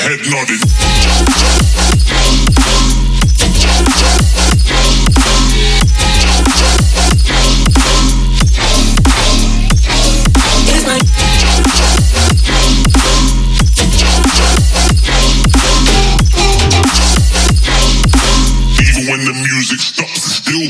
head nodding. When the music stops, it's still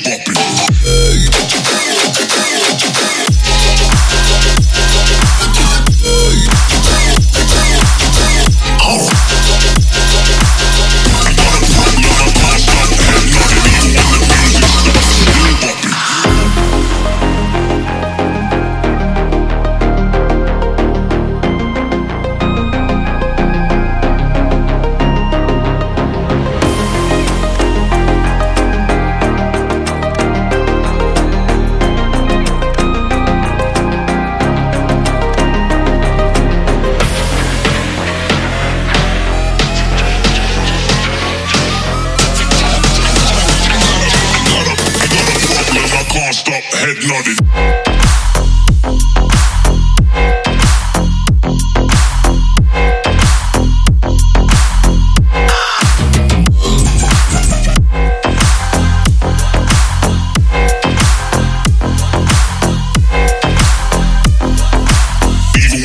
Can't stop, head nodded.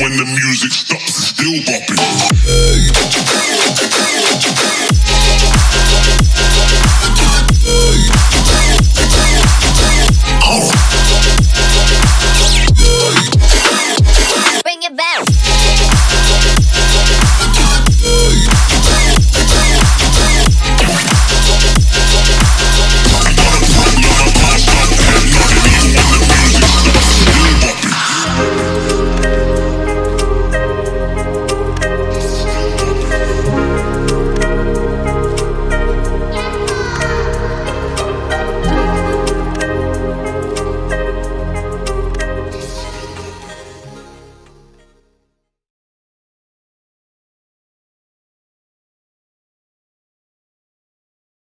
when the music stops, it's still bopping.